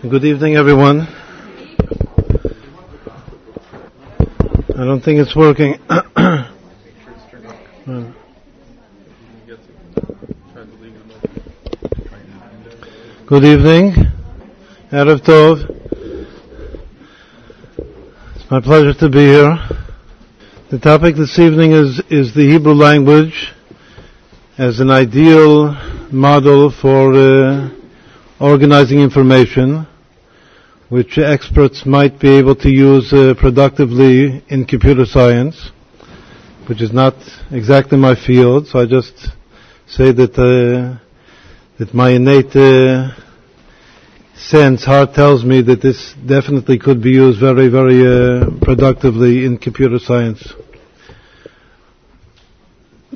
Good evening, everyone. I don't think it's working. Good evening. Erev Tov. It's my pleasure to be here. The topic this evening is, is the Hebrew language as an ideal model for uh, organizing information, which experts might be able to use uh, productively in computer science, which is not exactly my field, so I just say that uh, that my innate uh, sense, heart tells me that this definitely could be used very, very uh, productively in computer science.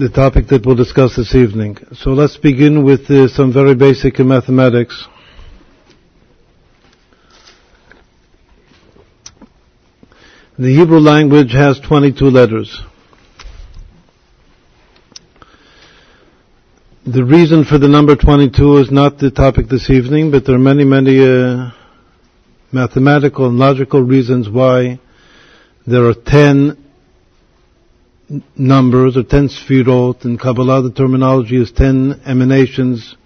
The topic that we'll discuss this evening. So let's begin with uh, some very basic mathematics. The Hebrew language has 22 letters. The reason for the number 22 is not the topic this evening, but there are many, many uh, mathematical and logical reasons why there are 10 numbers or 10 sfirot. In Kabbalah, the terminology is 10 emanations,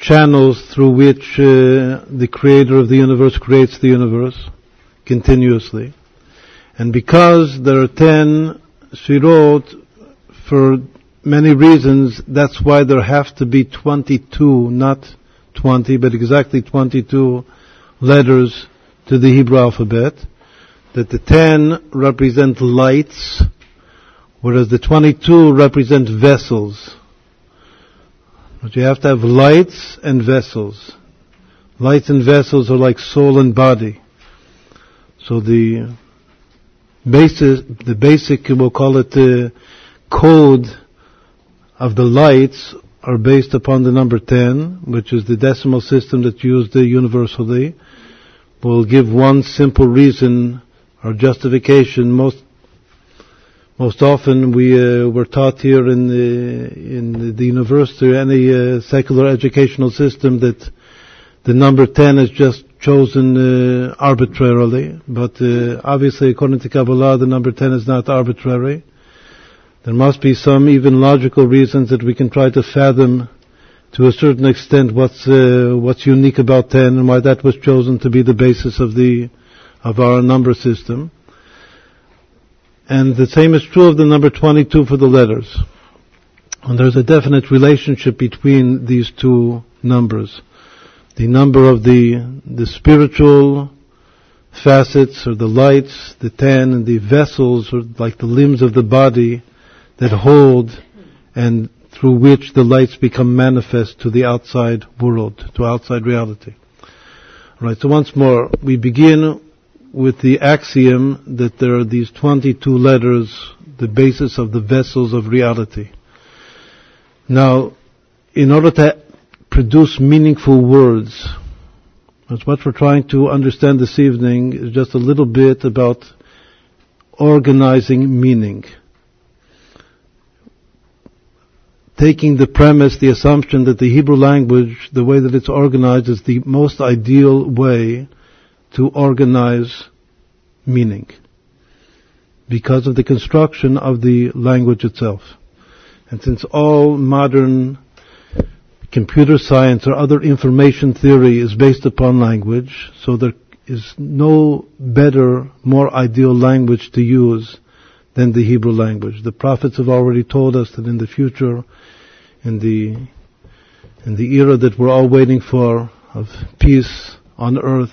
channels through which uh, the creator of the universe creates the universe continuously. And because there are 10 sfirot for many reasons, that's why there have to be 22, not 20, but exactly 22 letters to the Hebrew alphabet. That the 10 represent lights, whereas the 22 represent vessels. But you have to have lights and vessels. Lights and vessels are like soul and body. So the basis, the basic, we'll call it the code of the lights are based upon the number 10, which is the decimal system that's used universally. We'll give one simple reason or justification. Most most often we uh, were taught here in the in the university any uh, secular educational system that the number 10 is just chosen uh, arbitrarily, but uh, obviously according to Kabbalah the number 10 is not arbitrary. There must be some even logical reasons that we can try to fathom to a certain extent what's uh, what's unique about 10 and why that was chosen to be the basis of the of our number system. And the same is true of the number 22 for the letters. And there's a definite relationship between these two numbers. The number of the the spiritual facets or the lights, the 10 and the vessels or like the limbs of the body that hold and through which the lights become manifest to the outside world, to outside reality. Right, so once more, we begin with the axiom that there are these 22 letters, the basis of the vessels of reality. Now, in order to produce meaningful words, that's what we're trying to understand this evening, is just a little bit about organizing meaning. taking the premise, the assumption that the Hebrew language, the way that it's organized, is the most ideal way to organize meaning because of the construction of the language itself. And since all modern computer science or other information theory is based upon language, so there is no better, more ideal language to use than the Hebrew language. The prophets have already told us that in the future, in the in the era that we're all waiting for of peace on earth,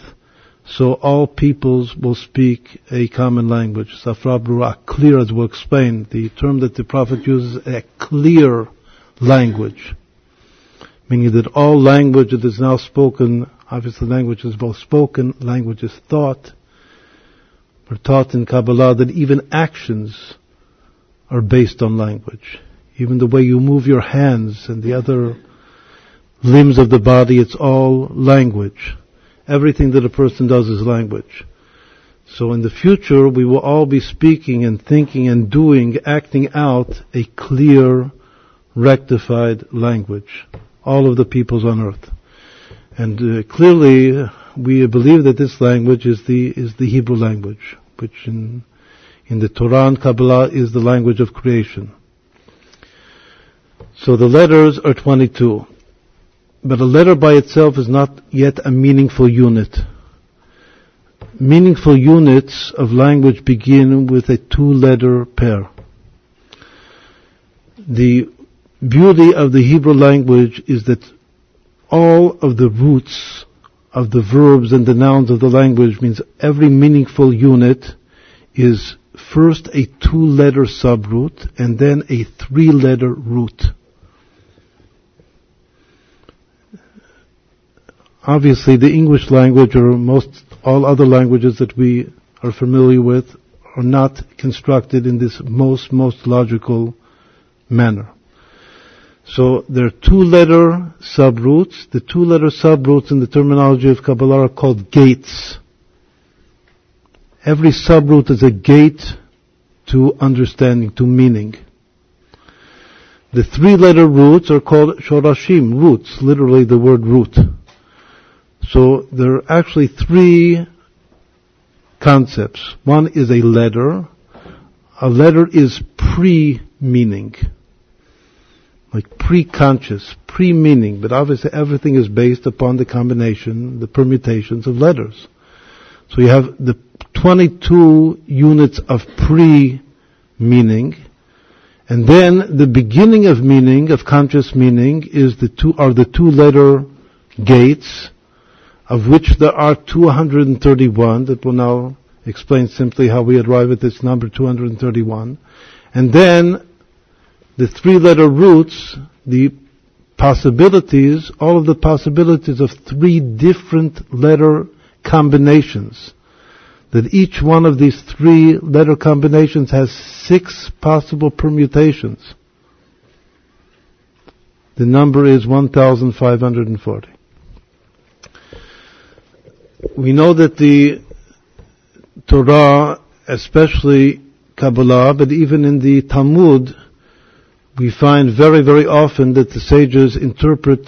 so all peoples will speak a common language. Safra clear as we'll explain. The term that the Prophet uses, a clear language. Meaning that all language that is now spoken, obviously language is both spoken, language is thought, we're taught in Kabbalah that even actions are based on language. Even the way you move your hands and the other limbs of the body, it's all language. Everything that a person does is language. So in the future, we will all be speaking and thinking and doing, acting out a clear, rectified language. All of the peoples on earth. And uh, clearly, we believe that this language is the is the Hebrew language, which in in the Torah and Kabbalah is the language of creation. So the letters are 22. But a letter by itself is not yet a meaningful unit. Meaningful units of language begin with a two-letter pair. The beauty of the Hebrew language is that all of the roots of the verbs and the nouns of the language means every meaningful unit is first a two-letter subroot and then a three-letter root. Obviously, the English language or most all other languages that we are familiar with are not constructed in this most, most logical manner. So there are two-letter subroots. The two-letter subroots in the terminology of Kabbalah are called gates. Every subroot is a gate to understanding, to meaning. The three-letter roots are called shorashim, roots, literally the word root. So there are actually three concepts. One is a letter. A letter is pre-meaning. Like pre-conscious, pre-meaning, but obviously everything is based upon the combination, the permutations of letters. So you have the 22 units of pre-meaning, and then the beginning of meaning, of conscious meaning, is the two, are the two letter gates, of which there are 231 that will now explain simply how we arrive at this number 231. And then the three letter roots, the possibilities, all of the possibilities of three different letter combinations. That each one of these three letter combinations has six possible permutations. The number is 1540 we know that the Torah, especially Kabbalah, but even in the Talmud, we find very, very often that the sages interpret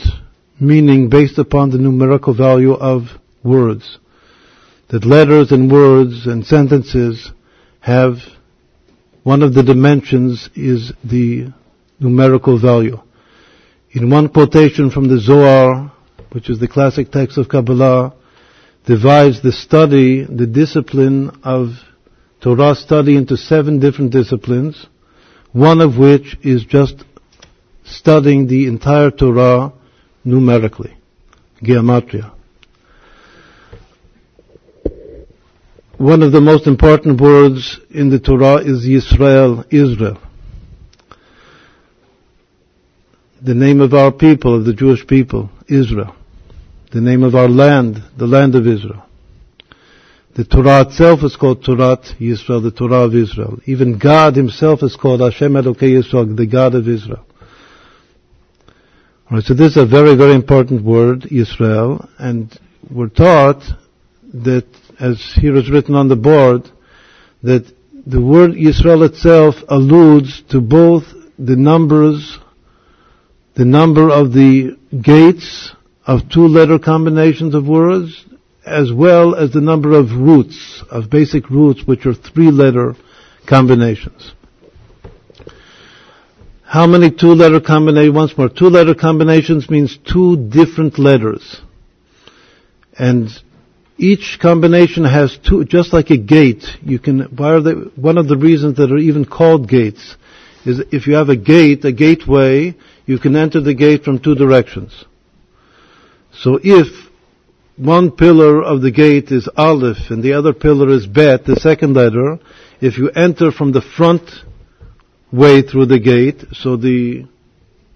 meaning based upon the numerical value of words. That letters and words and sentences have one of the dimensions is the numerical value. In one quotation from the Zohar, which is the classic text of Kabbalah, divides the study, the discipline of Torah study into seven different disciplines, one of which is just studying the entire Torah numerically, gematria. One of the most important words in the Torah is Yisrael, Israel. The name of our people, of the Jewish people, Israel the name of our land, the land of Israel. The Torah itself is called Torah Yisrael, the Torah of Israel. Even God himself is called Hashem Elokei Yisrael, the God of Israel. Alright, so this is a very, very important word, Israel, and we're taught that, as here is written on the board, that the word Israel itself alludes to both the numbers, the number of the gates of two letter combinations of words, as well as the number of roots, of basic roots, which are three letter combinations. How many two letter combinations? Once more, two letter combinations means two different letters. And each combination has two, just like a gate, you can, they, one of the reasons that are even called gates is if you have a gate, a gateway, you can enter the gate from two directions. So if one pillar of the gate is Aleph and the other pillar is Bet, the second letter, if you enter from the front way through the gate, so the,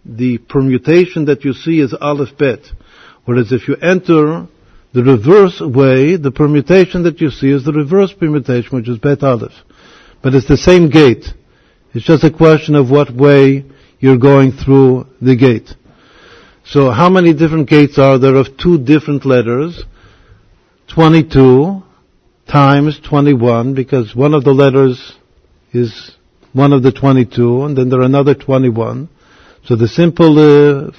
the permutation that you see is Aleph Bet. Whereas if you enter the reverse way, the permutation that you see is the reverse permutation, which is Bet Aleph. But it's the same gate. It's just a question of what way you're going through the gate. So how many different gates are there of two different letters? 22 times 21 because one of the letters is one of the 22 and then there are another 21. So the simple uh,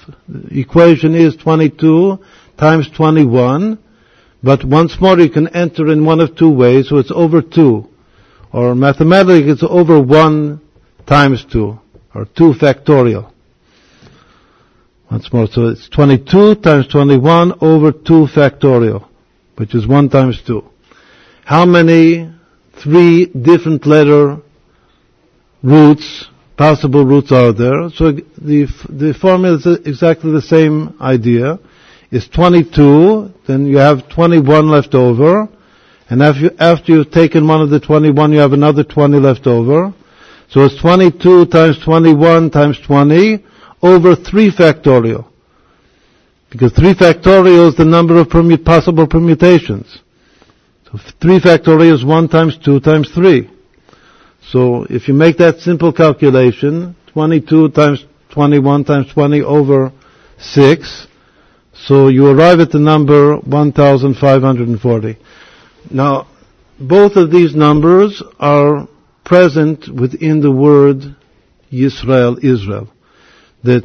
equation is 22 times 21, but once more you can enter in one of two ways, so it's over 2. Or mathematically it's over 1 times 2, or 2 factorial. Once more, so it's 22 times 21 over 2 factorial, which is 1 times 2. How many three different letter roots, possible roots are there? So the, the formula is exactly the same idea. It's 22, then you have 21 left over, and after, you, after you've taken one of the 21, you have another 20 left over. So it's 22 times 21 times 20, over 3 factorial. Because 3 factorial is the number of possible permutations. So 3 factorial is 1 times 2 times 3. So if you make that simple calculation, 22 times 21 times 20 over 6, so you arrive at the number 1540. Now, both of these numbers are present within the word Yisrael, Israel that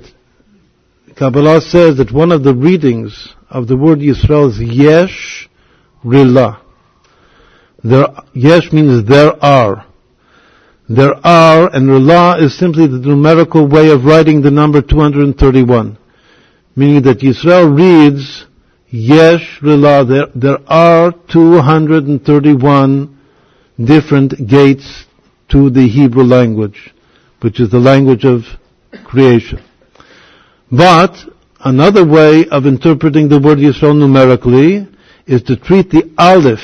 Kabbalah says that one of the readings of the word Yisrael is Yesh Rila. There, yesh means there are. There are, and Rila is simply the numerical way of writing the number 231. Meaning that Yisrael reads Yesh Rila. There, there are 231 different gates to the Hebrew language, which is the language of creation. But another way of interpreting the word Yisrael numerically is to treat the aleph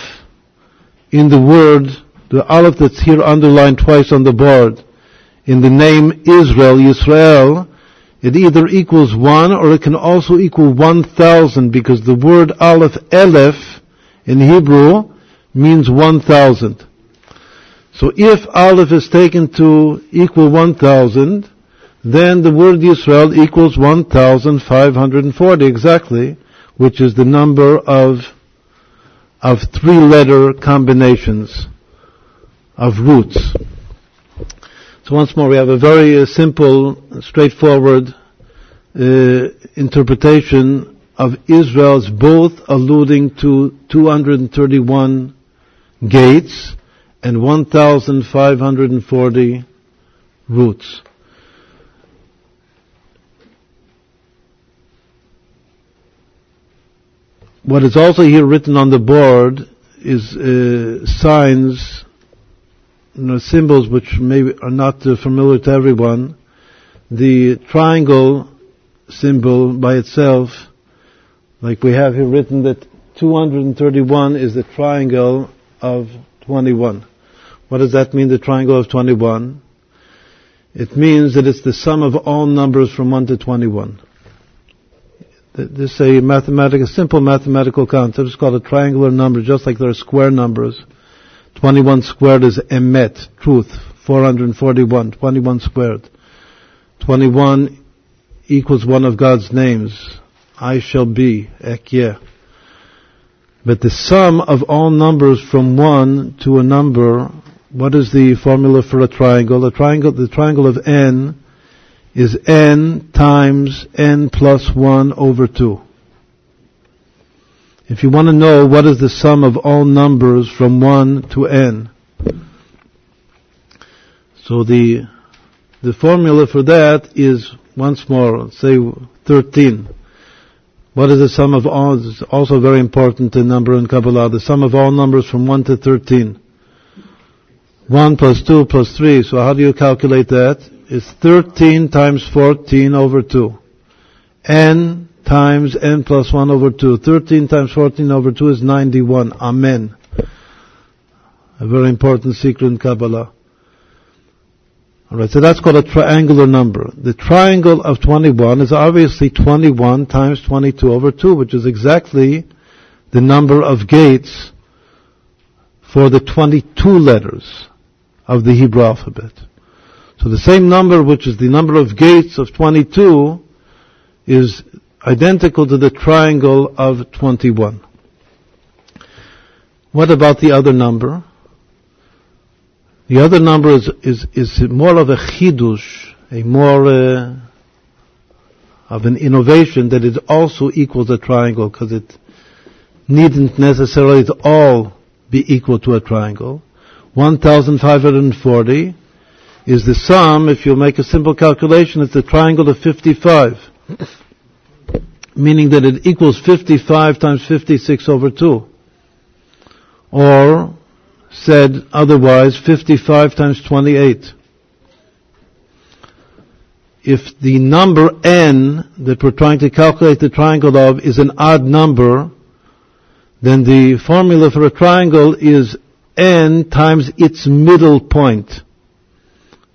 in the word, the aleph that's here underlined twice on the board, in the name Israel, Yisrael, it either equals one or it can also equal one thousand because the word aleph, elef, in Hebrew, means one thousand. So if aleph is taken to equal one thousand, then the word Yisrael equals 1,540 exactly, which is the number of, of three letter combinations of roots. So once more, we have a very uh, simple, straightforward uh, interpretation of Israel's both alluding to 231 gates and 1,540 roots. What is also here written on the board is uh, signs, you know, symbols which maybe are not uh, familiar to everyone. The triangle symbol by itself, like we have here written that 231 is the triangle of 21. What does that mean, the triangle of 21? It means that it's the sum of all numbers from 1 to 21. This is a mathematical, simple mathematical concept. It's called a triangular number, just like there are square numbers. 21 squared is emet, truth. 441, 21 squared. 21 equals one of God's names. I shall be, Ekyeh. But the sum of all numbers from one to a number, what is the formula for a triangle? A triangle, the triangle of n is n times n plus 1 over 2. If you want to know what is the sum of all numbers from 1 to n, so the the formula for that is once more, say 13. What is the sum of all? It's also very important in number in Kabbalah. The sum of all numbers from 1 to 13. 1 plus 2 plus 3. So how do you calculate that? Is 13 times 14 over 2. n times n plus 1 over 2. 13 times 14 over 2 is 91. Amen. A very important secret in Kabbalah. Alright, so that's called a triangular number. The triangle of 21 is obviously 21 times 22 over 2, which is exactly the number of gates for the 22 letters of the Hebrew alphabet. So the same number, which is the number of gates of 22, is identical to the triangle of 21. What about the other number? The other number is, is, is more of a chidush, a more, uh, of an innovation that it also equals a triangle because it needn't necessarily all be equal to a triangle. 1540 is the sum, if you'll make a simple calculation, it's the triangle of 55. Meaning that it equals 55 times 56 over 2. Or, said otherwise, 55 times 28. If the number n that we're trying to calculate the triangle of is an odd number, then the formula for a triangle is n times its middle point.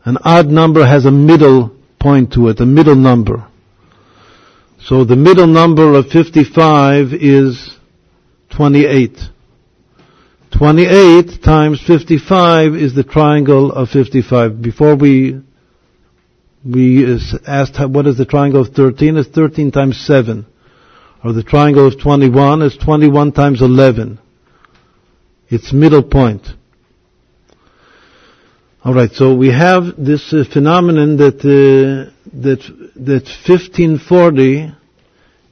An odd number has a middle point to it, a middle number. So the middle number of 55 is 28. 28 times 55 is the triangle of 55. Before we we asked what is the triangle of 13? It's 13 times 7. Or the triangle of 21 is 21 times 11. Its middle point. All right, so we have this uh, phenomenon that uh, that that 1540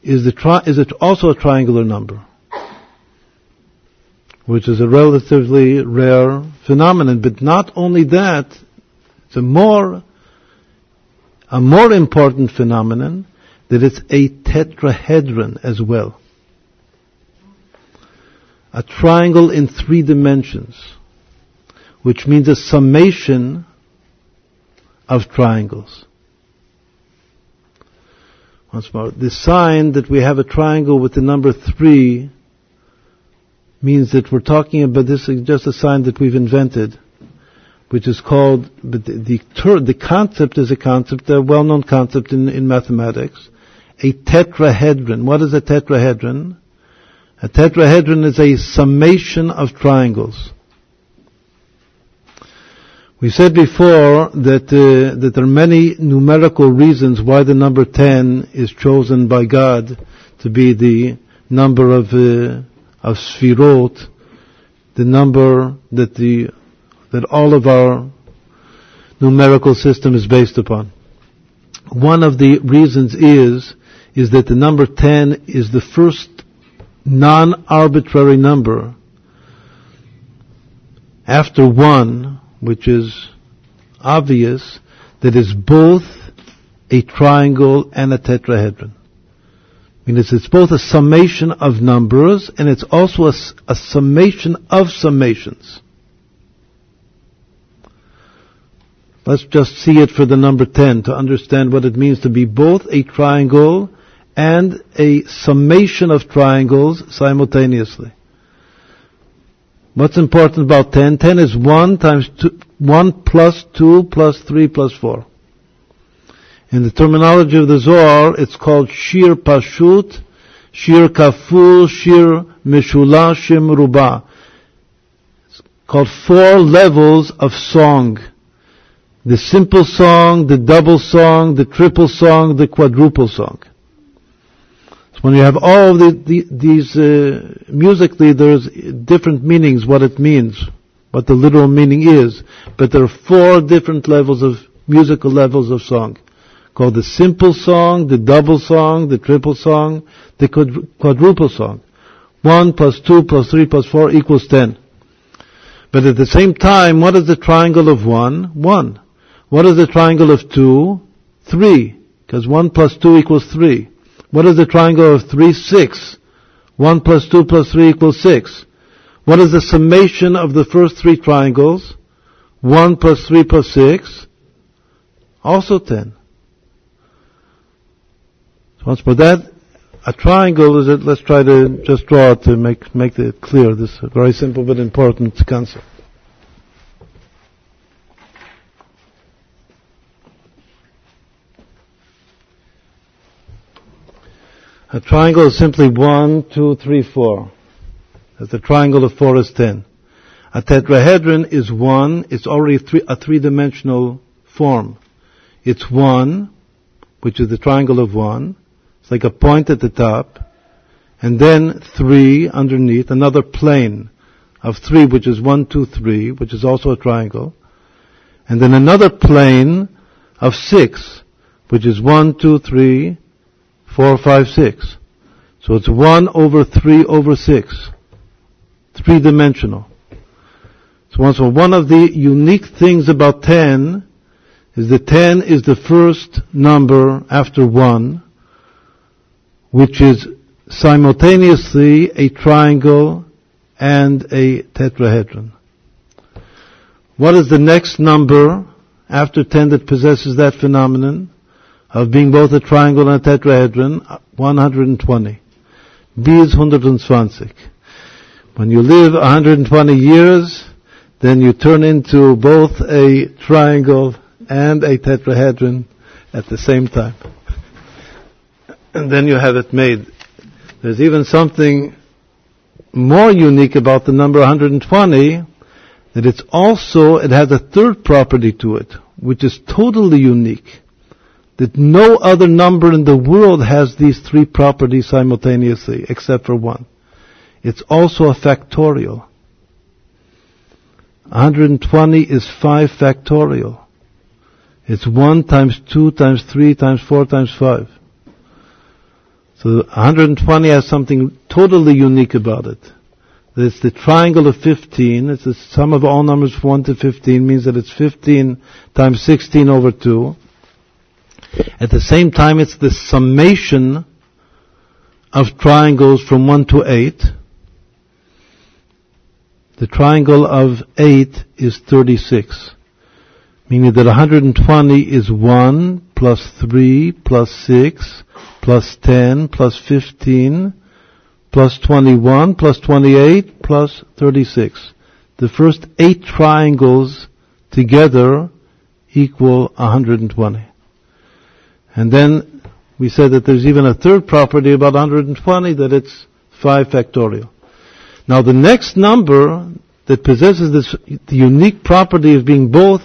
is the tri- is it also a triangular number, which is a relatively rare phenomenon. But not only that, a more a more important phenomenon that it's a tetrahedron as well, a triangle in three dimensions which means a summation of triangles. Once more, the sign that we have a triangle with the number three means that we're talking about this is just a sign that we've invented, which is called, but the, the, ter, the concept is a concept, a well-known concept in, in mathematics, a tetrahedron. What is a tetrahedron? A tetrahedron is a summation of triangles. We said before that uh, that there are many numerical reasons why the number 10 is chosen by God to be the number of uh, of sfirot, the number that the that all of our numerical system is based upon. One of the reasons is is that the number 10 is the first non-arbitrary number after 1 which is obvious that is both a triangle and a tetrahedron. I mean, it's, it's both a summation of numbers and it's also a, a summation of summations. Let's just see it for the number 10 to understand what it means to be both a triangle and a summation of triangles simultaneously. What's important about 10? 10 is 1 times 2, 1 plus 2 plus 3 plus 4. In the terminology of the Zohar, it's called Shir Pashut, Shir Kaful, Shir Meshula, Shir Ruba. It's called four levels of song. The simple song, the double song, the triple song, the quadruple song. When you have all the, the, these uh, musically, there's different meanings what it means, what the literal meaning is. But there are four different levels of musical levels of song, called the simple song, the double song, the triple song, the quadruple song. One plus two plus three plus four equals ten. But at the same time, what is the triangle of one? One. What is the triangle of two? Three. Because one plus two equals three. What is the triangle of 3? 6. 1 plus 2 plus 3 equals 6. What is the summation of the first three triangles? 1 plus 3 plus 6? Also 10. So once for that, a triangle is it, let's try to just draw it to make, make it clear, this very simple but important concept. A triangle is simply one, two, three, four. As the triangle of four is ten. A tetrahedron is one, it's already three, a three-dimensional form. It's one, which is the triangle of one. It's like a point at the top. And then three underneath, another plane of three, which is one, two, three, which is also a triangle. And then another plane of six, which is one, two, three, 4, 5, 6. So it's 1 over 3 over 6. Three dimensional. So, so one of the unique things about 10 is that 10 is the first number after 1, which is simultaneously a triangle and a tetrahedron. What is the next number after 10 that possesses that phenomenon of being both a triangle and a tetrahedron? 120. B is 120. When you live 120 years, then you turn into both a triangle and a tetrahedron at the same time. And then you have it made. There's even something more unique about the number 120, that it's also, it has a third property to it, which is totally unique. That no other number in the world has these three properties simultaneously, except for one. It's also a factorial. 120 is 5 factorial. It's 1 times 2 times 3 times 4 times 5. So 120 has something totally unique about it. It's the triangle of 15. It's the sum of all numbers from 1 to 15 means that it's 15 times 16 over 2. At the same time, it's the summation of triangles from 1 to 8. The triangle of 8 is 36. Meaning that 120 is 1 plus 3 plus 6 plus 10 plus 15 plus 21 plus 28 plus 36. The first eight triangles together equal 120. And then we said that there's even a third property about 120 that it's 5 factorial. Now the next number that possesses this the unique property of being both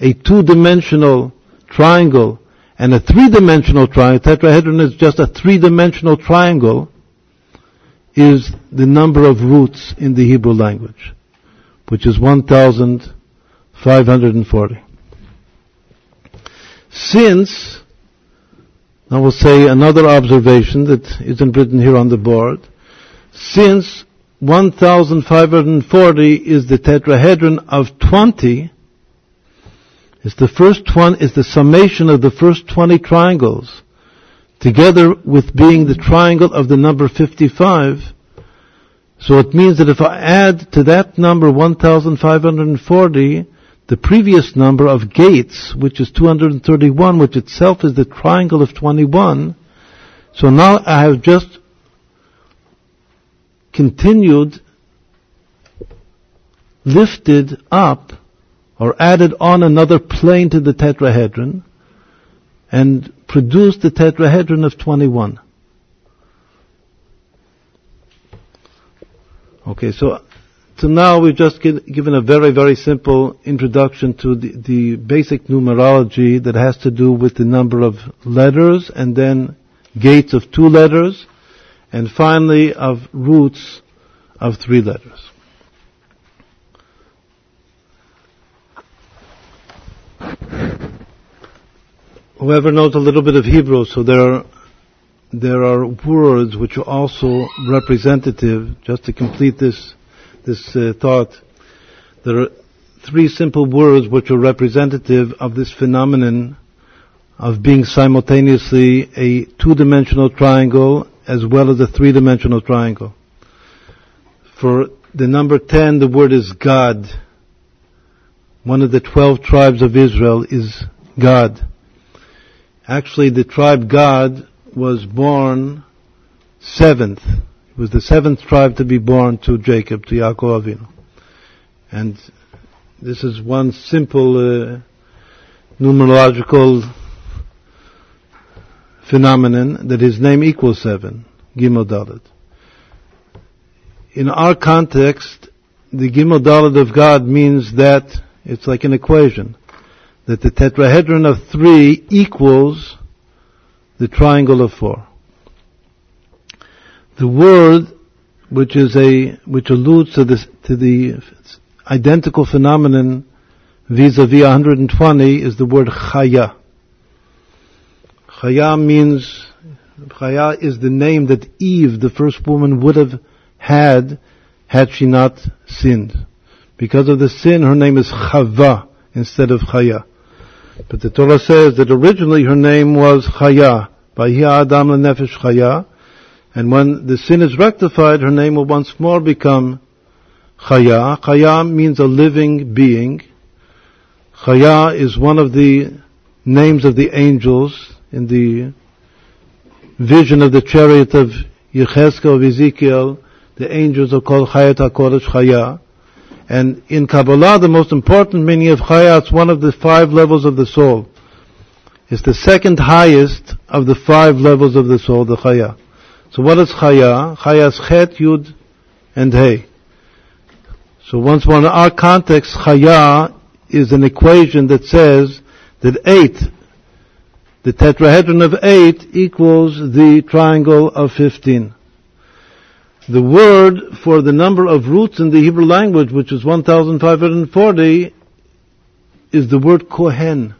a two-dimensional triangle and a three-dimensional triangle, tetrahedron is just a three-dimensional triangle, is the number of roots in the Hebrew language, which is 1,540. Since, I will say another observation that isn't written here on the board, since 1540 is the tetrahedron of 20. It's the first one, is the summation of the first 20 triangles, together with being the triangle of the number 55. So it means that if I add to that number 1540, the previous number of gates, which is 231, which itself is the triangle of 21, so now I have just continued, lifted up, or added on another plane to the tetrahedron, and produced the tetrahedron of 21. Okay, so so now we've just given a very, very simple introduction to the, the, basic numerology that has to do with the number of letters and then gates of two letters and finally of roots of three letters. Whoever knows a little bit of Hebrew, so there are there are words which are also representative. Just to complete this this uh, thought, there are three simple words which are representative of this phenomenon of being simultaneously a two-dimensional triangle as well as a three-dimensional triangle. For the number 10, the word is Gad. One of the 12 tribes of Israel is Gad. Actually, the tribe Gad was born seventh. Was the seventh tribe to be born to Jacob, to Yaakov Avinu. And this is one simple uh, numerological phenomenon that his name equals seven, Gimel Dalet. In our context, the Gimel Dalet of Gad means that it's like an equation, that the tetrahedron of three equals the triangle of four. The word which is a which alludes to this to the identical phenomenon vis-a-vis 120 is the word chaya. Chaya means Chaya is the name that Eve, the first woman, would have had had she not sinned. Because of the sin, her name is Chava instead of Chaya. But the Torah says that originally her name was Chaya. Vayhi Adam nefesh Chaya. And when the sin is rectified, her name will once more become Chaya. Chaya means a living being. Chaya is one of the names of the angels in the vision of the chariot of Yechezkel of Ezekiel. The angels are called Chayat HaKodesh Chaya. And in Kabbalah, the most important meaning of Chaya is one of the five levels of the soul. It's the second highest of the five levels of the soul, the Chaya. So what is Chaya? Chaya is Chet, Yud, and Hey. So once more in our context, Chaya is an equation that says that eight, the tetrahedron of eight equals the triangle of fifteen. The word for the number of roots in the Hebrew language, which is 1,540, is the word Kohen.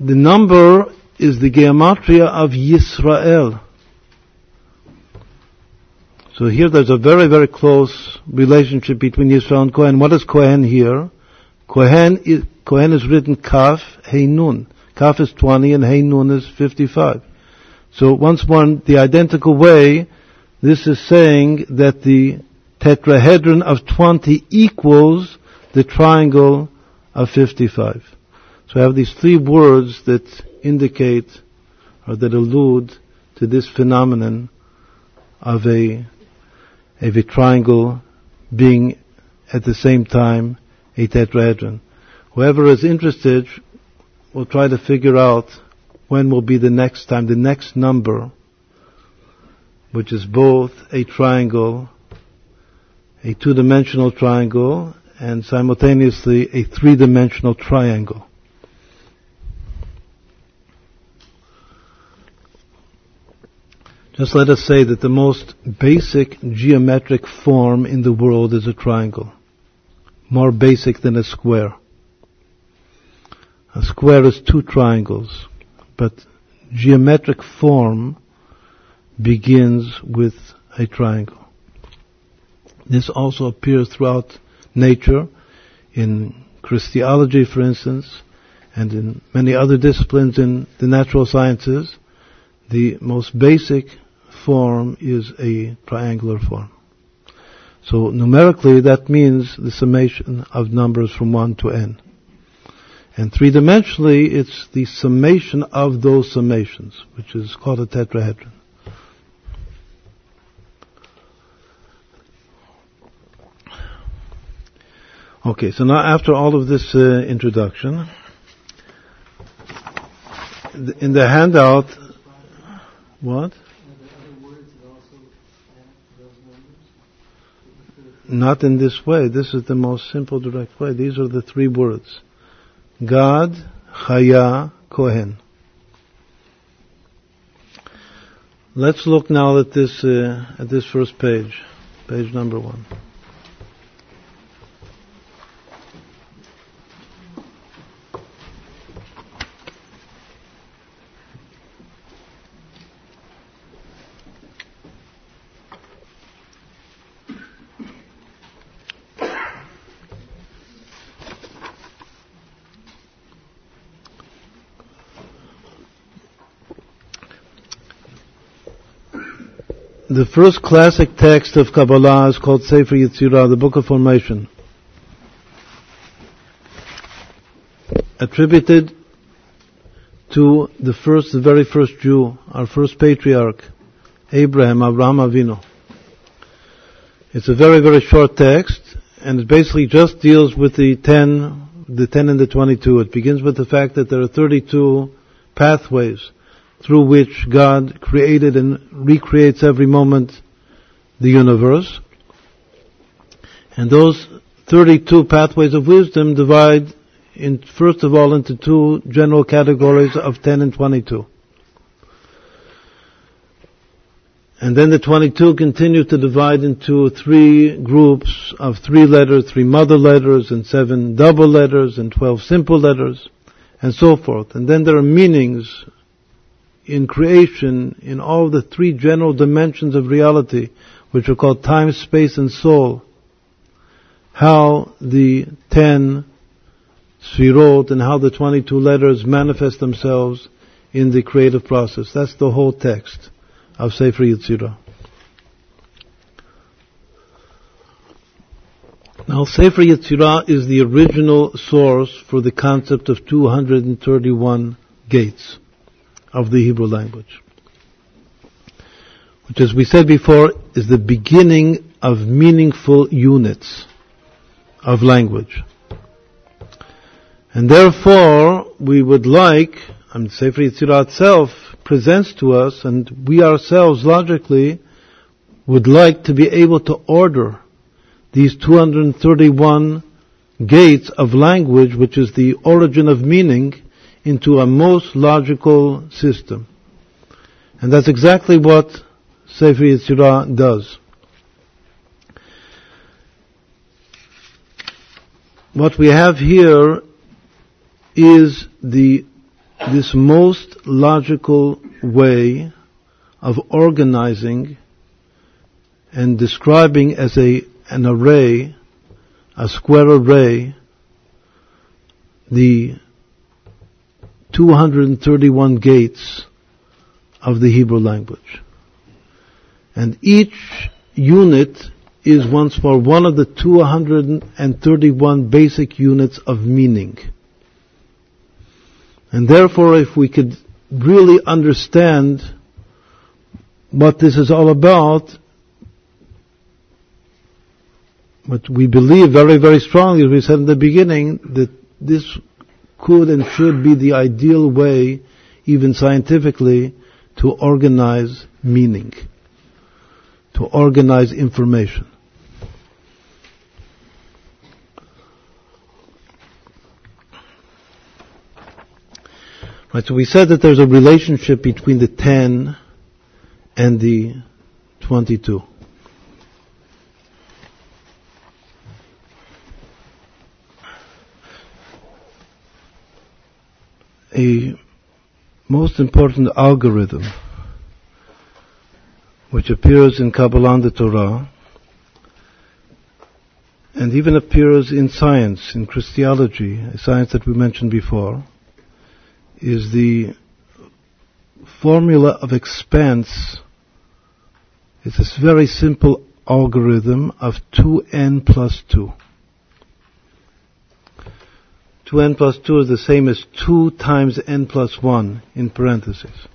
The number is the gematria of Yisrael. So here there's a very, very close relationship between Yisrael and Kohen. What is Kohen here? Kohen is, Kohen is written Kaf, Hey Nun. Kaf is 20 and Hey Nun is 55. So once more, in the identical way, this is saying that the tetrahedron of 20 equals the triangle of 55. So I have these three words that indicate or that allude to this phenomenon of a, of a triangle being at the same time a tetrahedron. Whoever is interested will try to figure out when will be the next time, the next number, which is both a triangle, a two-dimensional triangle, and simultaneously a three-dimensional triangle. Just let us say that the most basic geometric form in the world is a triangle. More basic than a square. A square is two triangles but geometric form begins with a triangle. This also appears throughout nature, in Christology, for instance, and in many other disciplines in the natural sciences. The most basic form is a triangular form. So numerically, that means the summation of numbers from 1 to n. And three-dimensionally, it's the summation of those summations, which is called a tetrahedron. Okay, so now after all of this uh, introduction, in the handout, what? Not in this way. This is the most simple, direct way. These are the three words. Gad, Chaya, Kohen. Let's look now at this uh, at this first page, page number one. The first classic text of Kabbalah is called Sefer Yetzirah, the Book of Formation. Attributed to the first, the very first Jew, our first patriarch, Abraham, Abraham Avinu. It's a very, very short text, and it basically just deals with the 10, the 10 and the 22. It begins with the fact that there are 32 pathways through which God created and recreates every moment the universe. And those 32 pathways of wisdom divide in, first of all into two general categories of 10 and 22. And then the 22 continue to divide into three groups of three letters, three mother letters, and seven double letters, and 12 simple letters, and so forth. And then there are meanings in creation, in all the three general dimensions of reality, which are called time, space, and soul, how the ten sfirot and how the 22 letters manifest themselves in the creative process. That's the whole text of Sefer Yetzirah. Now, Sefer Yetzirah is the original source for the concept of 231 gates of the Hebrew language. Which, as we said before, is the beginning of meaningful units of language. And therefore, we would like, I mean, Sefer Yetzirah itself presents to us, and we ourselves logically would like to be able to order these 231 gates of language, which is the origin of meaning, into a most logical system. And that's exactly what Sefer Yetzirah does. What we have here is the, this most logical way of organizing and describing as a, an array, a square array, the 231 gates of the Hebrew language. And each unit is once more one of the 231 basic units of meaning. And therefore, if we could really understand what this is all about, but we believe very, very strongly, as we said in the beginning, that this could and should be the ideal way, even scientifically, to organize meaning, to organize information. Right, so we said that there's a relationship between the 10 and the 22. A most important algorithm which appears in Kabbalah and the Torah and even appears in science, in Christology, a science that we mentioned before, is the formula of expanse. It's a very simple algorithm of 2n plus 2. 2n plus 2 is the same as 2 times n plus 1 in parentheses.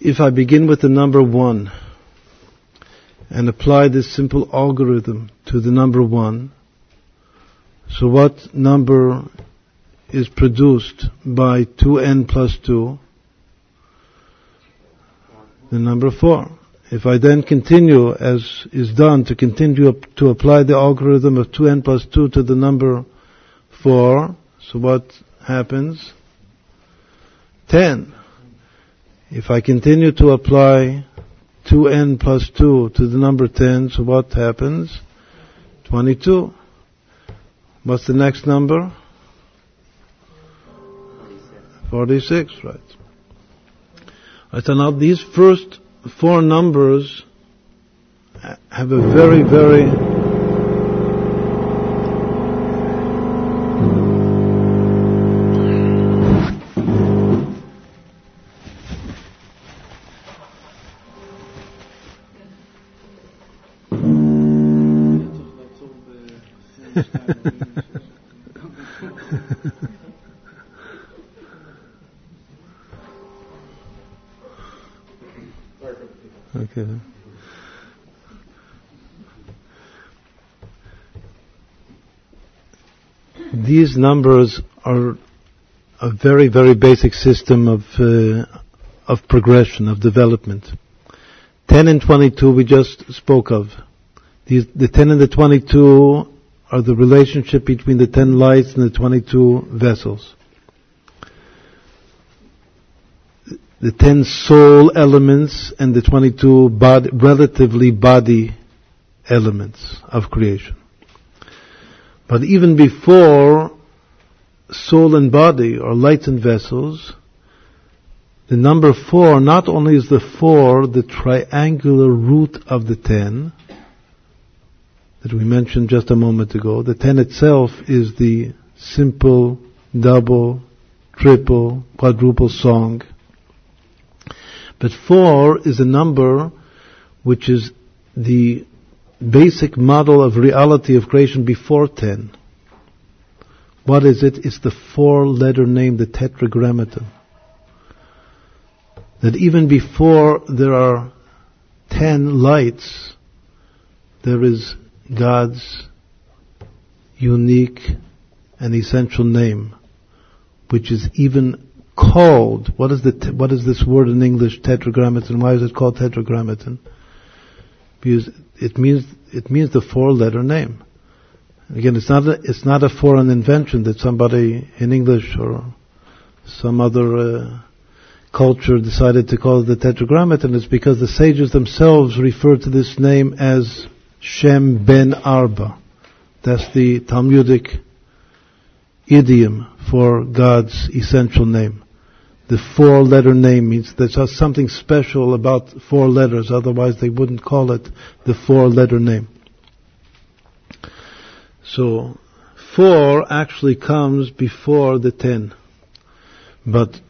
If I begin with the number 1 and apply this simple algorithm to the number 1, so what number is produced by 2n plus 2? The number 4. If I then continue, as is done, to continue to apply the algorithm of 2n plus 2 to the number 4, so what happens? 10. If I continue to apply 2n plus 2 to the number 10, so what happens? 22. What's the next number? 46, right. Right, so now these first four numbers have a very, very okay. These numbers are a very, very basic system of uh, of progression, of development. 10 and 22 we just spoke of. The 10 and the 22 are the relationship between the 10 lights and the 22 vessels. The 10 soul elements and the 22 body, relatively body elements of creation. But even before soul and body are and vessels, the number four not only is the four the triangular root of the ten that we mentioned just a moment ago, the ten itself is the simple, double, triple, quadruple song. But four is a number which is the basic model of reality of creation before ten. What is it? It's the four letter name, the tetragrammaton. That even before there are ten lights, there is God's unique and essential name, which is even called, what is, the, what is this word in English, tetragrammaton? Why is it called tetragrammaton? Because it means, it means the four letter name. Again, it's not a, it's not a foreign invention that somebody in English or some other uh, culture decided to call it the Tetragrammaton. It's because the sages themselves refer to this name as Shem Ben Arba. That's the Talmudic idiom for God's essential name. The four-letter name means there's something special about four letters, otherwise they wouldn't call it the four-letter name. So, four actually comes before the ten. But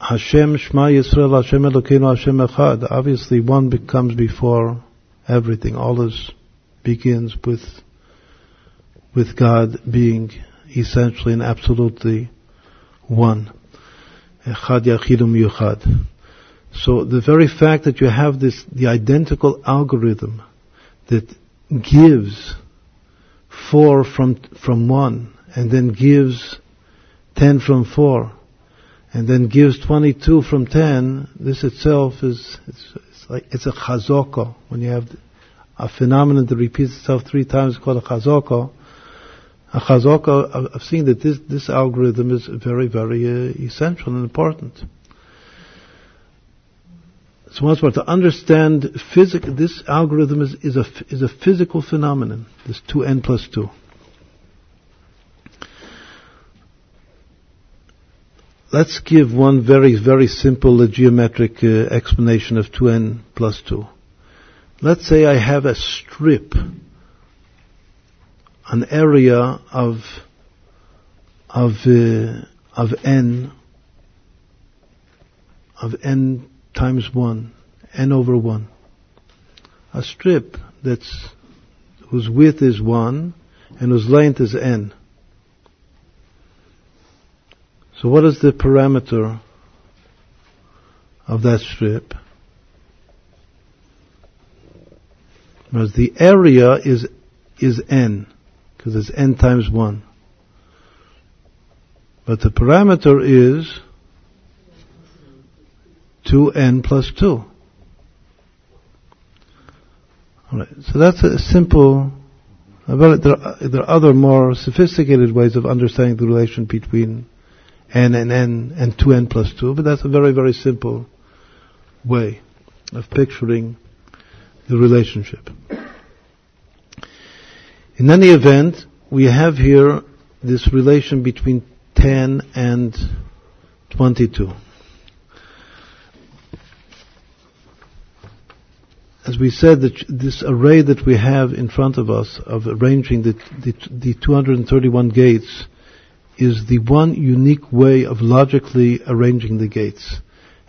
Hashem, Shema Yisrael, Hashem Elokeinu, Hashem Echad, obviously one comes before everything. All this begins with, with God being essentially and absolutely one. So the very fact that you have this, the identical algorithm that gives four from, from one, and then gives ten from four, and then gives 22 from 10, this itself is, it's, it's like, it's a chazoko. When you have a phenomenon that repeats itself three times called a chazoko, I've seen that this, this algorithm is very, very uh, essential and important. So once more, to understand physic, this algorithm is, is, a, is a physical phenomenon, this 2n plus 2. Let's give one very, very simple uh, geometric uh, explanation of 2n plus 2. Let's say I have a strip, an area of, of, uh, of n, of n times 1, n over 1. A strip that's, whose width is 1 and whose length is n. So what is the parameter of that strip? because the area is, is n, because it's n times 1. But the parameter is 2n plus 2. Alright, so that's a simple, there are, there are other more sophisticated ways of understanding the relation between n and n and 2n plus 2, but that's a very, very simple way of picturing the relationship. In any event, we have here this relation between 10 and 22. as we said, this array that we have in front of us of arranging the, the, the 231 gates is the one unique way of logically arranging the gates.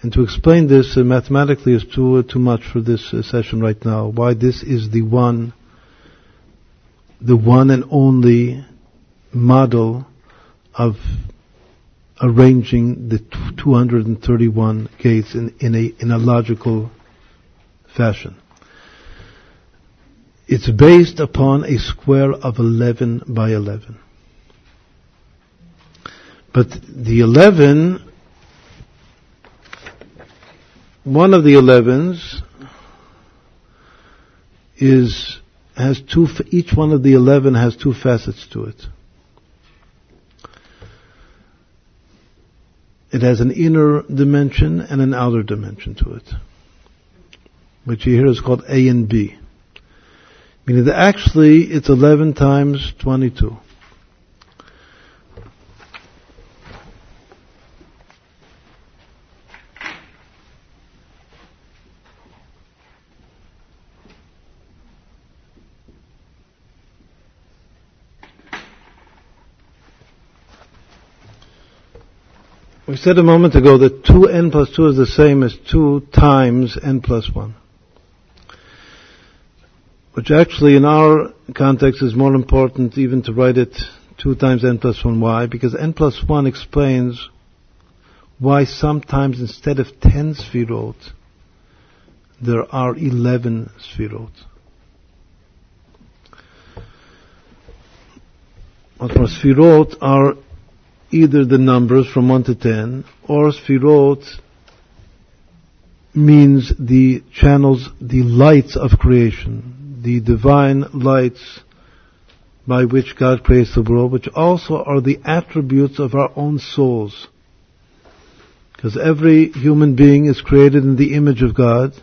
And to explain this uh, mathematically is too uh, too much for this uh, session right now. Why this is the one, the one and only model of arranging the 231 gates in, in a in a logical fashion. It's based upon a square of 11 by 11. But the 11, one of the 11s is, has two, each one of the 11 has two facets to it. It has an inner dimension and an outer dimension to it, which here is called A and B. Meaning that actually it's 11 times 22. We said a moment ago that 2n plus 2 is the same as 2 times n plus 1. Which actually in our context is more important even to write it 2 times n plus 1. Why? Because n plus 1 explains why sometimes instead of 10 sfirot, there are 11 sfirot. What more, sfirot are either the numbers from 1 to 10, or Sfirot means the channels, the lights of creation, the divine lights by which God creates the world, which also are the attributes of our own souls. Because every human being is created in the image of God,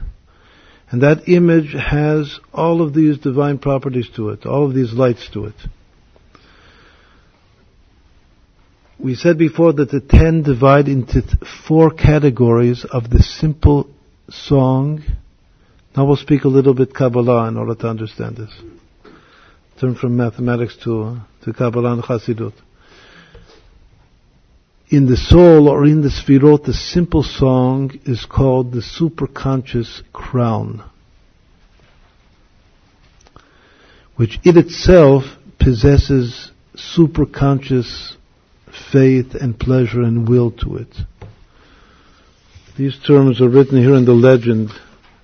and that image has all of these divine properties to it, all of these lights to it. We said before that the ten divide into four categories of the simple song. Now we'll speak a little bit Kabbalah in order to understand this. Turn from mathematics to, to Kabbalah and Chassidut. In the soul or in the Sfirot, the simple song is called the superconscious crown, which it itself possesses superconscious faith and pleasure and will to it. These terms are written here in the legend,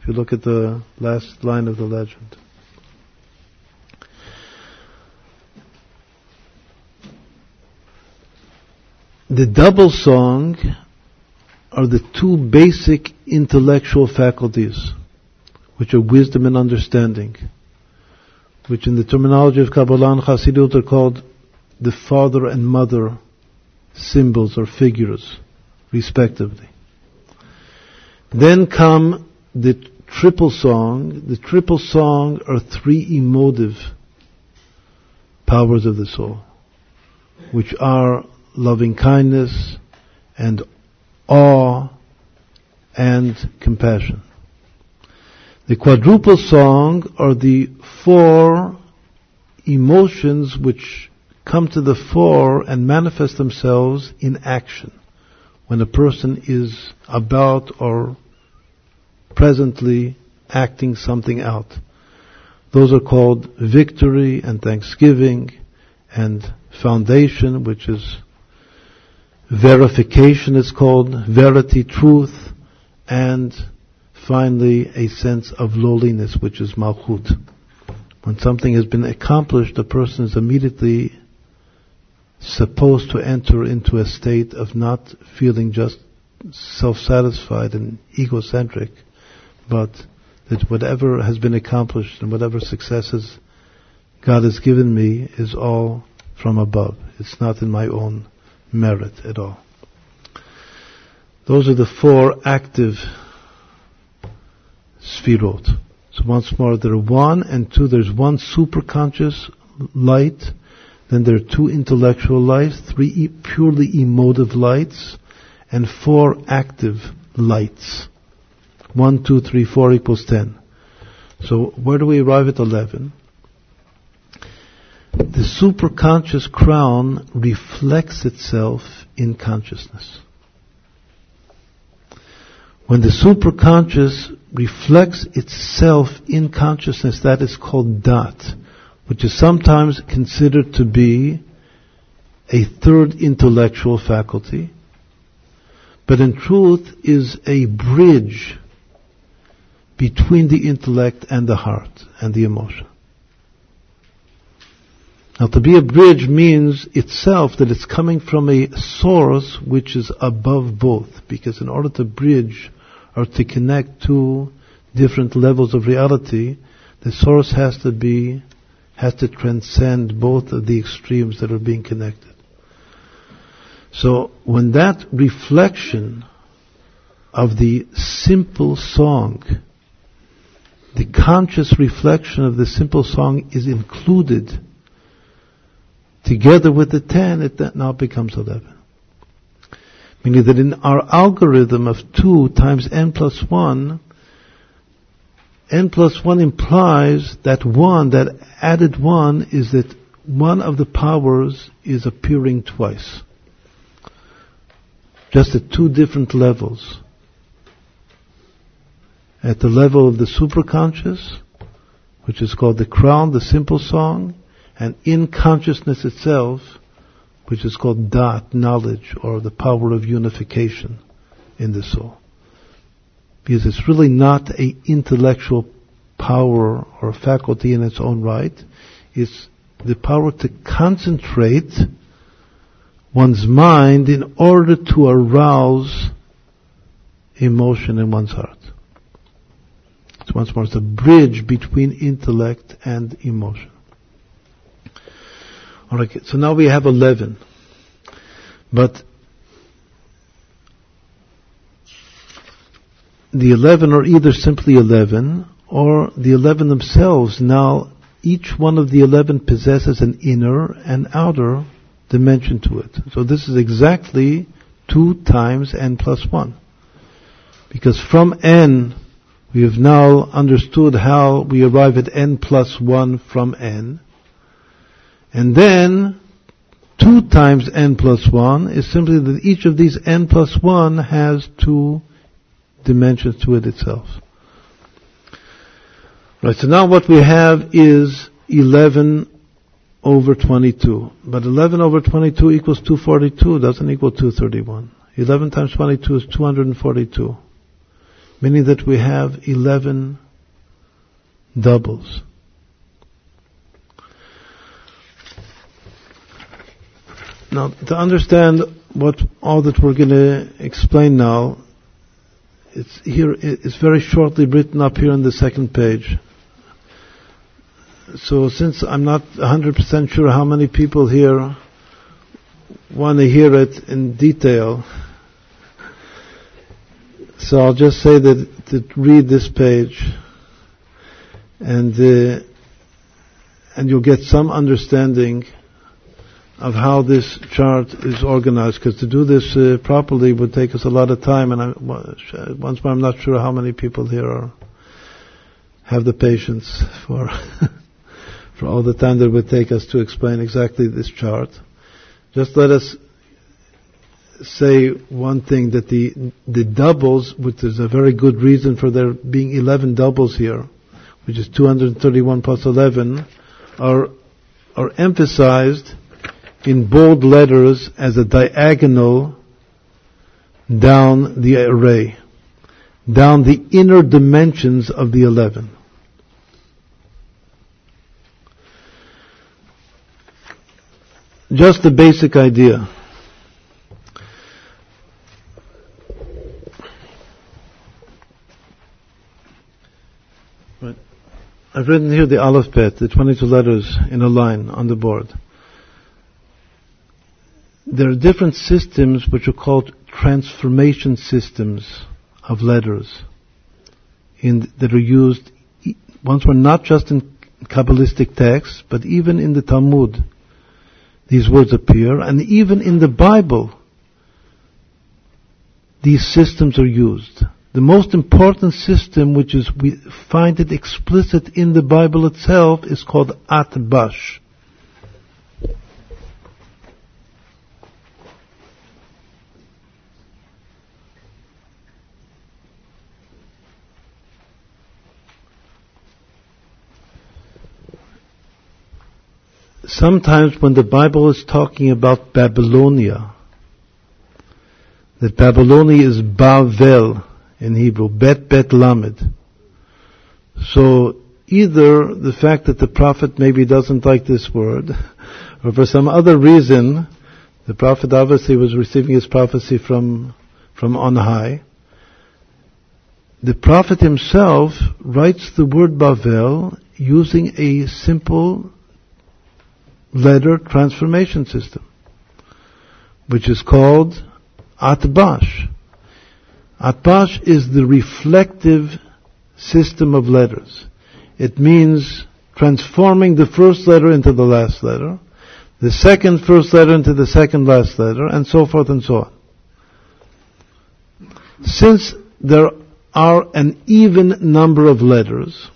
if you look at the last line of the legend. The double song are the two basic intellectual faculties, which are wisdom and understanding, which in the terminology of Kabbalah and Chassidut are called the father and mother symbols or figures, respectively. Then come the triple song. The triple song are three emotive powers of the soul, which are loving kindness and awe and compassion. The quadruple song are the four emotions which come to the fore and manifest themselves in action when a person is about or presently acting something out. Those are called victory and thanksgiving and foundation, which is verification is called, verity, truth, and finally a sense of lowliness, which is malchut. When something has been accomplished, the person is immediately supposed to enter into a state of not feeling just self-satisfied and egocentric, but that whatever has been accomplished and whatever successes God has given me is all from above. It's not in my own merit at all. Those are the four active sfirot. So once more, there are one and two. There's one superconscious light then there are two intellectual lights, three purely emotive lights, and four active lights. One, two, three, four equals ten. So where do we arrive at eleven? The superconscious crown reflects itself in consciousness. When the superconscious reflects itself in consciousness, that is called dat which is sometimes considered to be a third intellectual faculty, but in truth is a bridge between the intellect and the heart and the emotion. Now to be a bridge means itself that it's coming from a source which is above both, because in order to bridge or to connect two different levels of reality, the source has to be has to transcend both of the extremes that are being connected. So when that reflection of the simple song, the conscious reflection of the simple song is included together with the 10, it now becomes 11. Meaning that in our algorithm of 2 times n plus 1, n plus 1 implies that 1, that added 1 is that one of the powers is appearing twice. just at two different levels. At the level of the superconscious, which is called the crown, the simple song, and in consciousness itself, which is called dat, knowledge, or the power of unification in the soul. Because it's really not a intellectual power or faculty in its own right. It's the power to concentrate one's mind in order to arouse emotion in one's heart. It's once more, it's a bridge between intellect and emotion. Alright, so now we have 11. But the 11 are either simply 11 or the 11 themselves. Now, each one of the 11 possesses an inner and outer dimension to it. So this is exactly 2 times n plus 1. Because from n, we have now understood how we arrive at n plus 1 from n. And then, 2 times n plus 1 is simply that each of these n plus 1 has two dimensions to it itself. Right, so now what we have is 11 over 22. But 11 over 22 equals 242, doesn't equal 231. 11 times 22 is 242. Meaning that we have 11 doubles. Now, to understand what all that we're going to explain now, it's here, it's very shortly written up here on the second page. So since I'm not 100% sure how many people here want to hear it in detail, so I'll just say that to read this page and uh, and you'll get some understanding of how this chart is organized because to do this uh, properly would take us a lot of time and I, once more I'm not sure how many people here are have the patience for for all the time that would take us to explain exactly this chart. Just let us say one thing that the the doubles, which is a very good reason for there being 11 doubles here, which is 231 plus 11, are are emphasized in bold letters as a diagonal down the array, down the inner dimensions of the 11. Just the basic idea. I've written here the alphabet, the 22 letters in a line on the board. There are different systems which are called transformation systems of letters in, that are used once more not just in Kabbalistic texts, but even in the Talmud these words appear, and even in the Bible, these systems are used. The most important system, which is we find it explicit in the Bible itself, is called Atbash. Sometimes when the Bible is talking about Babylonia, that Babylonia is Bavel in Hebrew, Bet Bet Lamed. So either the fact that the prophet maybe doesn't like this word, or for some other reason, the prophet obviously was receiving his prophecy from, from on high. The prophet himself writes the word Bavel using a simple letter transformation system, which is called Atbash. Atbash is the reflective system of letters. It means transforming the first letter into the last letter, the second first letter into the second last letter, and so forth and so on. Since there are an even number of letters,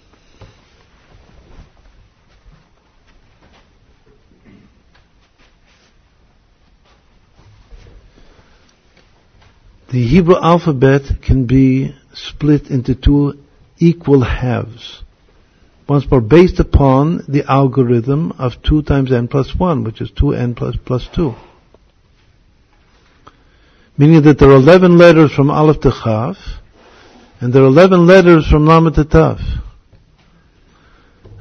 the Hebrew alphabet can be split into two equal halves. Once more, based upon the algorithm of 2 times n plus 1, which is 2n plus, plus 2. Meaning that there are 11 letters from Aleph to Chaf, and there are 11 letters from Lamed to Tav.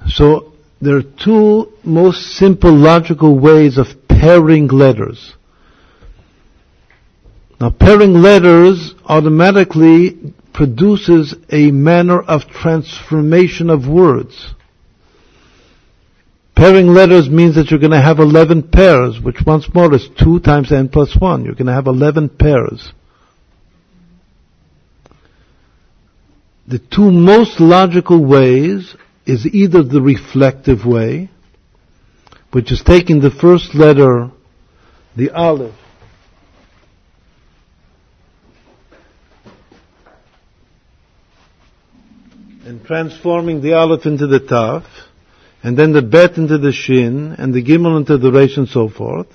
So, there are two most simple logical ways of pairing letters. Now, pairing letters automatically produces a manner of transformation of words. Pairing letters means that you're going to have 11 pairs, which once more is 2 times n plus 1. You're going to have 11 pairs. The two most logical ways is either the reflective way, which is taking the first letter, the aleph, and transforming the aleph into the taf, and then the bet into the shin, and the gimel into the resh, and so forth.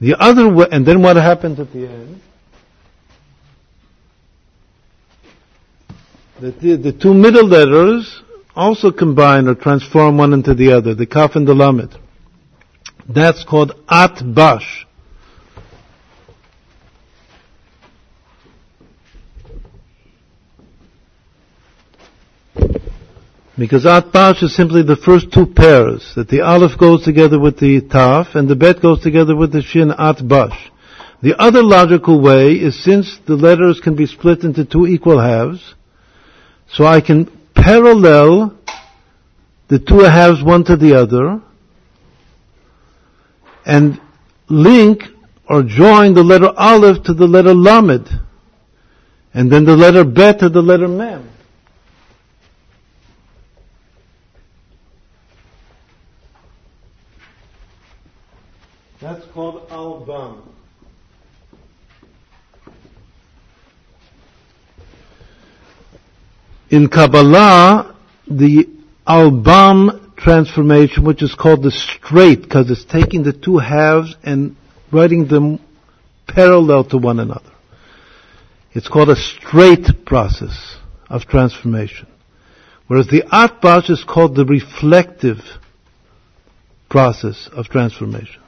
The other way, and then what happens at the end? The, the, the two middle letters also combine or transform one into the other, the kaf and the lamed. That's called atbash. Because atbash is simply the first two pairs, that the aleph goes together with the taf and the bet goes together with the shin atbash. The other logical way is since the letters can be split into two equal halves, so I can parallel the two halves one to the other and link or join the letter aleph to the letter lamed and then the letter bet to the letter mem. That's called albam. In Kabbalah, the albam transformation, which is called the straight, because it's taking the two halves and writing them parallel to one another. It's called a straight process of transformation. Whereas the atbash is called the reflective process of transformation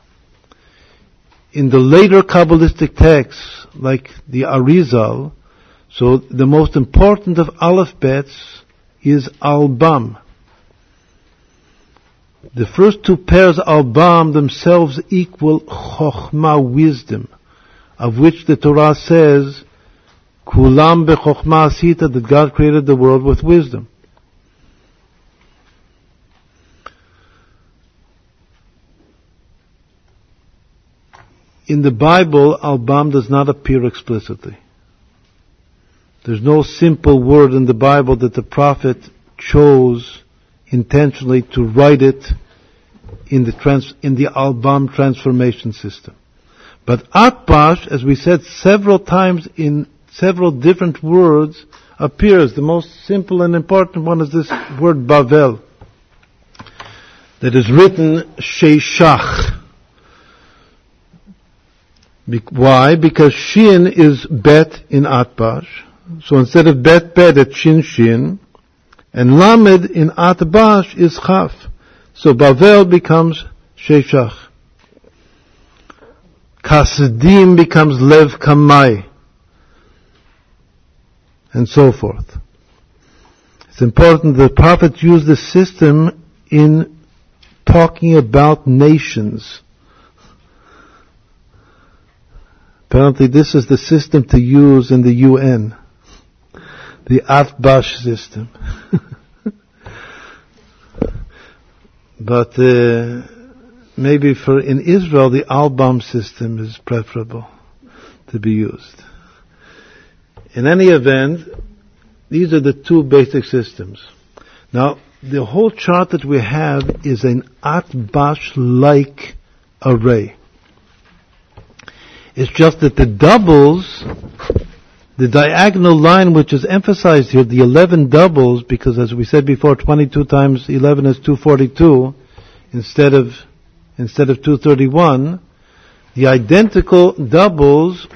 in the later Kabbalistic texts, like the Arizal, so the most important of alphabets is Albam. The first two pairs Albam themselves equal Chokhmah wisdom, of which the Torah says, Kulam bechokhmah asita, that God created the world with wisdom. In the Bible, Albam does not appear explicitly. There's no simple word in the Bible that the prophet chose intentionally to write it in the trans, in the Albam transformation system. But Atbash, as we said several times in several different words, appears. The most simple and important one is this word Bavel, that is written Sheishach. Be- why? Because shin is bet in atbash. So instead of bet bet, it's shin shin. And lamed in atbash is chaf. So Bavel becomes sheshach. Kasdim becomes lev kamai. And so forth. It's important the prophet used this system in talking about nations Apparently this is the system to use in the UN. The Atbash system. but uh, maybe for in Israel the Albam system is preferable to be used. In any event, these are the two basic systems. Now, the whole chart that we have is an Atbash-like array. It's just that the doubles, the diagonal line which is emphasized here, the 11 doubles, because as we said before, 22 times 11 is 242, instead of, instead of 231, the identical doubles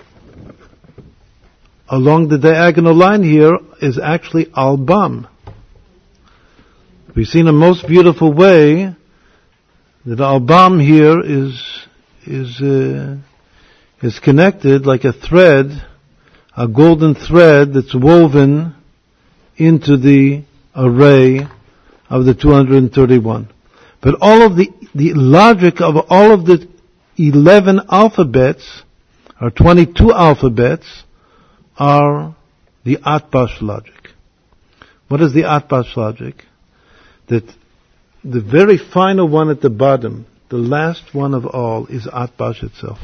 along the diagonal line here is actually Albam. We've seen a most beautiful way that Albam here is is uh, is connected like a thread, a golden thread that's woven into the array of the 231. But all of the, the logic of all of the 11 alphabets, or 22 alphabets, are the Atbash logic. What is the Atbash logic? That the very final one at the bottom, the last one of all, is Atbash itself.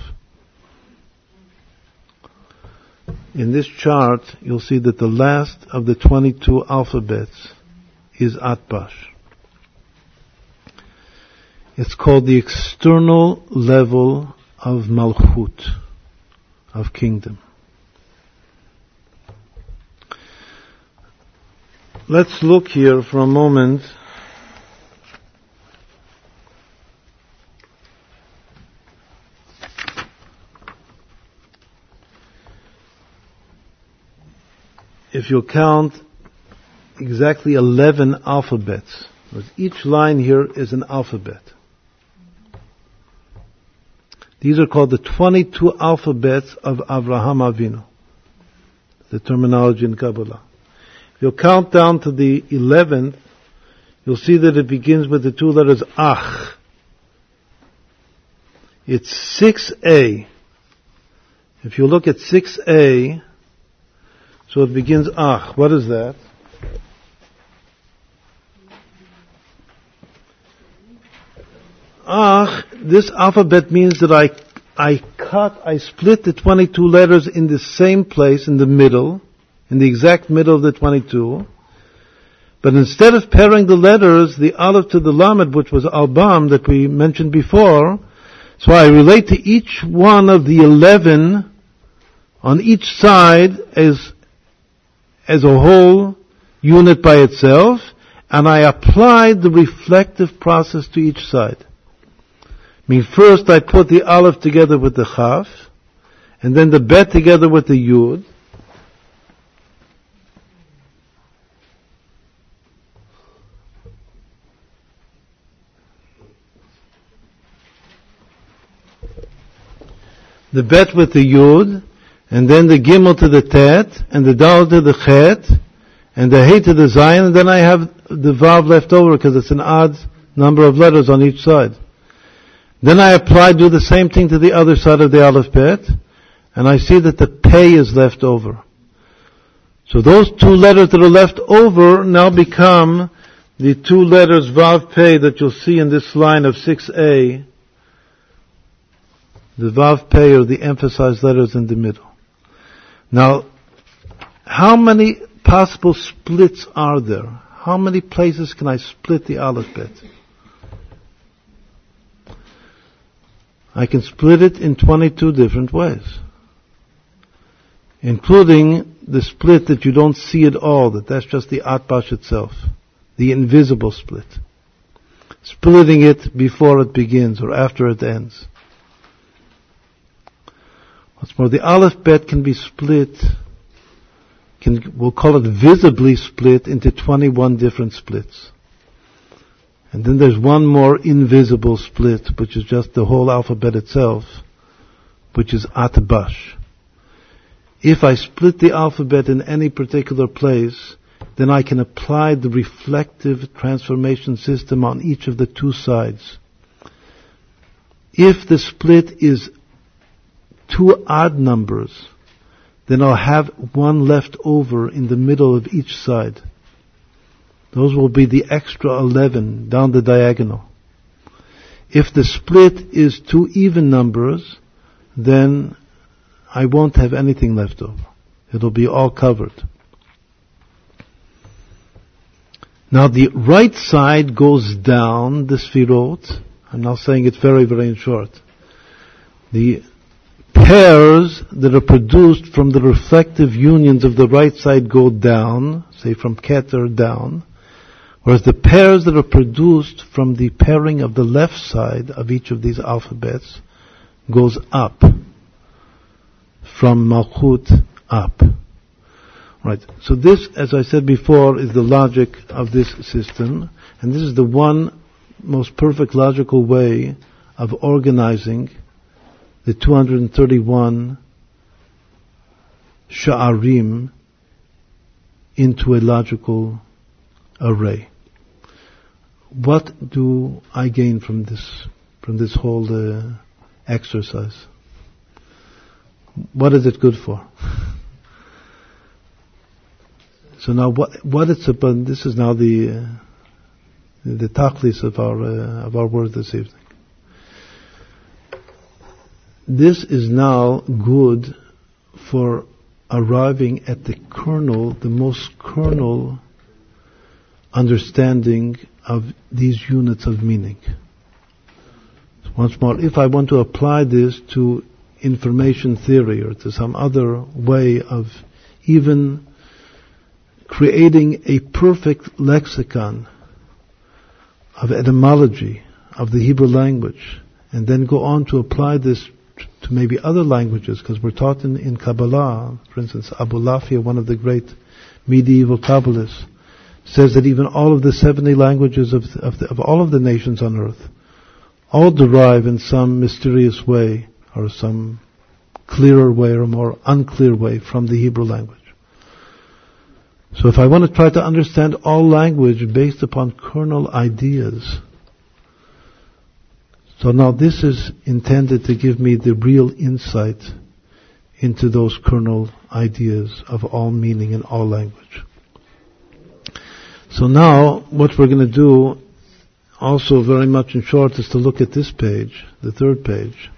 In this chart, you'll see that the last of the 22 alphabets is Atbash. It's called the external level of Malchut, of kingdom. Let's look here for a moment if you count exactly 11 alphabets, because each line here is an alphabet. These are called the 22 alphabets of Avraham Avinu. The terminology in Kabbalah. If you count down to the 11th, you'll see that it begins with the two letters Ach. It's 6A. If you look at 6A, so it begins Ach. What is that? Ach, this alphabet means that I, I cut, I split the 22 letters in the same place, in the middle, in the exact middle of the 22. But instead of pairing the letters, the Aleph to the Lamed, which was Albam that we mentioned before, so I relate to each one of the 11 on each side as, as a whole unit by itself, and I applied the reflective process to each side. I mean, first I put the aleph together with the chaf, and then the bet together with the yud. The bet with the yud, and then the gimel to the tet, and the dal to the chet, and the hey to the zayin, and then I have the vav left over because it's an odd number of letters on each side. Then I apply, do the same thing to the other side of the Aleph Bet, and I see that the pei is left over. So those two letters that are left over now become the two letters Vav Pei that you'll see in this line of 6a. The Vav Pei are the emphasized letters in the middle. Now, how many possible splits are there? How many places can I split the Aleph Bet? I can split it in 22 different ways. Including the split that you don't see at all, that that's just the Atbash itself. The invisible split. Splitting it before it begins or after it ends. What's more, the Aleph Bet can be split, can, we'll call it visibly split into 21 different splits. And then there's one more invisible split, which is just the whole alphabet itself, which is Atbash. If I split the alphabet in any particular place, then I can apply the reflective transformation system on each of the two sides. If the split is two odd numbers, then I'll have one left over in the middle of each side. Those will be the extra 11 down the diagonal. If the split is two even numbers, then I won't have anything left over. It'll be all covered. Now the right side goes down the sfirot. I'm now saying it very, very in short. The pairs that are produced from the reflective unions of the right side go down, say from Keter down, Whereas the pairs that are produced from the pairing of the left side of each of these alphabets goes up. From Malchut up. Right. So this, as I said before, is the logic of this system, and this is the one most perfect logical way of organizing the 231 sha'arim into a logical array. What do I gain from this, from this whole uh, exercise? What is it good for? So now, what what it's about? This is now the uh, the tachlis of our uh, of our word this evening. This is now good for arriving at the kernel, the most kernel understanding of these units of meaning. Once more, if I want to apply this to information theory or to some other way of even creating a perfect lexicon of etymology of the Hebrew language, and then go on to apply this to maybe other languages, because we're taught in, in Kabbalah, for instance, Abulafia, one of the great medieval Kabbalists, says that even all of the 70 languages of, of, the, of all of the nations on earth all derive in some mysterious way or some clearer way or more unclear way from the Hebrew language. So if I want to try to understand all language based upon kernel ideas, so now this is intended to give me the real insight into those kernel ideas of all meaning in all language. So now what we're going to do also very much in short is to look at this page, the third page.